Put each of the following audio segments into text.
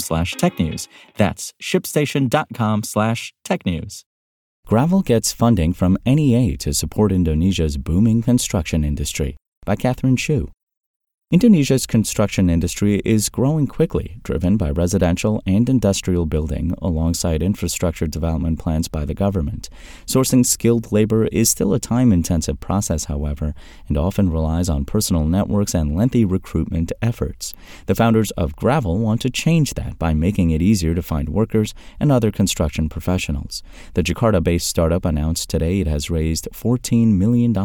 slash technews. That's shipstation.com slash technews. Gravel gets funding from NEA to support Indonesia's booming construction industry by Catherine Shu. Indonesia's construction industry is growing quickly, driven by residential and industrial building alongside infrastructure development plans by the government. Sourcing skilled labor is still a time intensive process, however, and often relies on personal networks and lengthy recruitment efforts. The founders of Gravel want to change that by making it easier to find workers and other construction professionals. The Jakarta based startup announced today it has raised $14 million.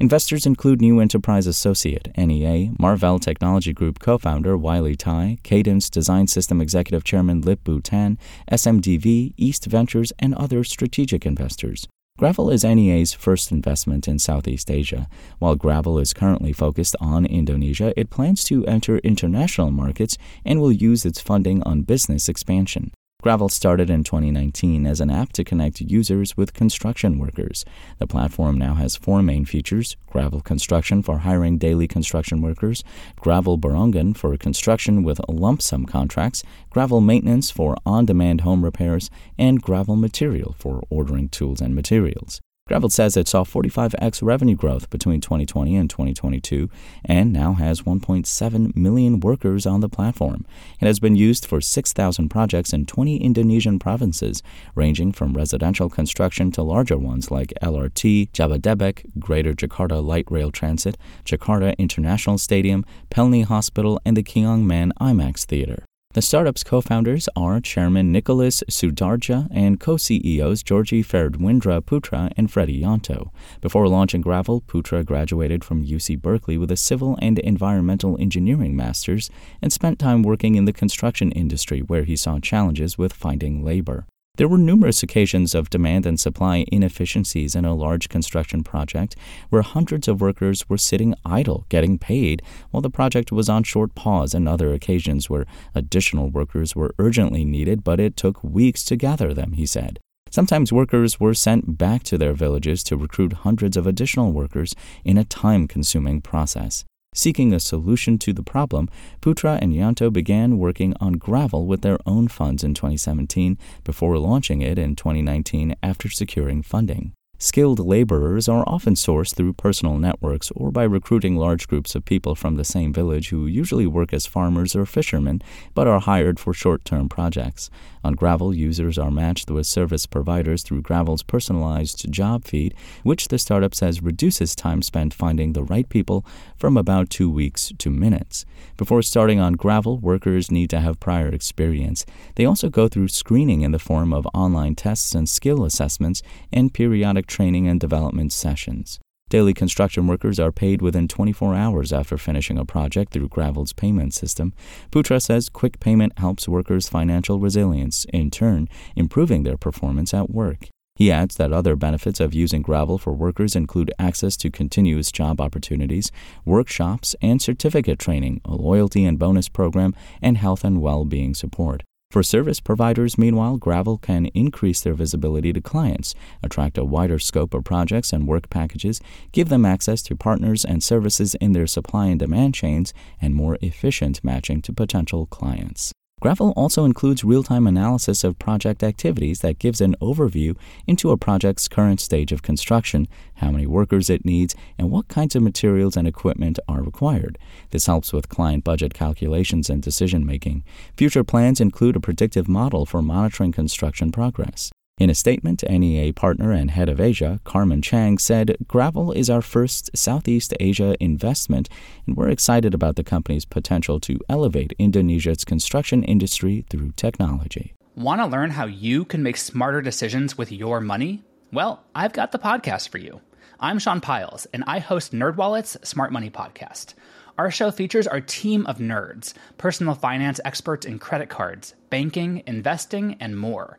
Investors include New Enterprise Associate, NEA, Marvell Technology Group co founder Weili Dai, Cadence Design System Executive Chairman Lip Bu Tan, SMDV, East Ventures, and other strategic investors. Gravel is NEA's first investment in Southeast Asia. While Gravel is currently focused on Indonesia, it plans to enter international markets and will use its funding on business expansion. Gravel started in 2019 as an app to connect users with construction workers. The platform now has four main features Gravel Construction for hiring daily construction workers, Gravel Borongan for construction with lump sum contracts, Gravel Maintenance for on demand home repairs, and Gravel Material for ordering tools and materials. Gravel says it saw 45x revenue growth between 2020 and 2022 and now has 1.7 million workers on the platform. It has been used for 6,000 projects in 20 Indonesian provinces, ranging from residential construction to larger ones like LRT, Jabodebek, Greater Jakarta Light Rail Transit, Jakarta International Stadium, Pelni Hospital, and the Keong Mas IMAX Theater. The startup's co founders are Chairman Nicholas Sudarja and co CEOs Georgie Ferdwindra Putra and Freddie Yanto. Before launching Gravel, Putra graduated from UC Berkeley with a civil and environmental engineering master's and spent time working in the construction industry where he saw challenges with finding labor. There were numerous occasions of demand and supply inefficiencies in a large construction project where hundreds of workers were sitting idle getting paid while the project was on short pause, and other occasions where additional workers were urgently needed, but it took weeks to gather them, he said. Sometimes workers were sent back to their villages to recruit hundreds of additional workers in a time consuming process. Seeking a solution to the problem, Putra and Yanto began working on Gravel with their own funds in 2017 before launching it in 2019 after securing funding. Skilled laborers are often sourced through personal networks or by recruiting large groups of people from the same village who usually work as farmers or fishermen but are hired for short term projects. On Gravel, users are matched with service providers through Gravel's personalized job feed, which the startup says reduces time spent finding the right people from about two weeks to minutes. Before starting on Gravel, workers need to have prior experience. They also go through screening in the form of online tests and skill assessments and periodic training and development sessions. Daily construction workers are paid within 24 hours after finishing a project through Gravel's payment system. Putra says quick payment helps workers' financial resilience, in turn, improving their performance at work. He adds that other benefits of using Gravel for workers include access to continuous job opportunities, workshops, and certificate training, a loyalty and bonus program, and health and well being support. For service providers, meanwhile, Gravel can increase their visibility to clients, attract a wider scope of projects and work packages, give them access to partners and services in their supply and demand chains, and more efficient matching to potential clients. Gravel also includes real time analysis of project activities that gives an overview into a project's current stage of construction, how many workers it needs, and what kinds of materials and equipment are required. This helps with client budget calculations and decision making. Future plans include a predictive model for monitoring construction progress. In a statement, NEA partner and head of Asia, Carmen Chang, said Gravel is our first Southeast Asia investment, and we're excited about the company's potential to elevate Indonesia's construction industry through technology. Want to learn how you can make smarter decisions with your money? Well, I've got the podcast for you. I'm Sean Pyles, and I host NerdWallet's Smart Money Podcast. Our show features our team of nerds, personal finance experts in credit cards, banking, investing, and more.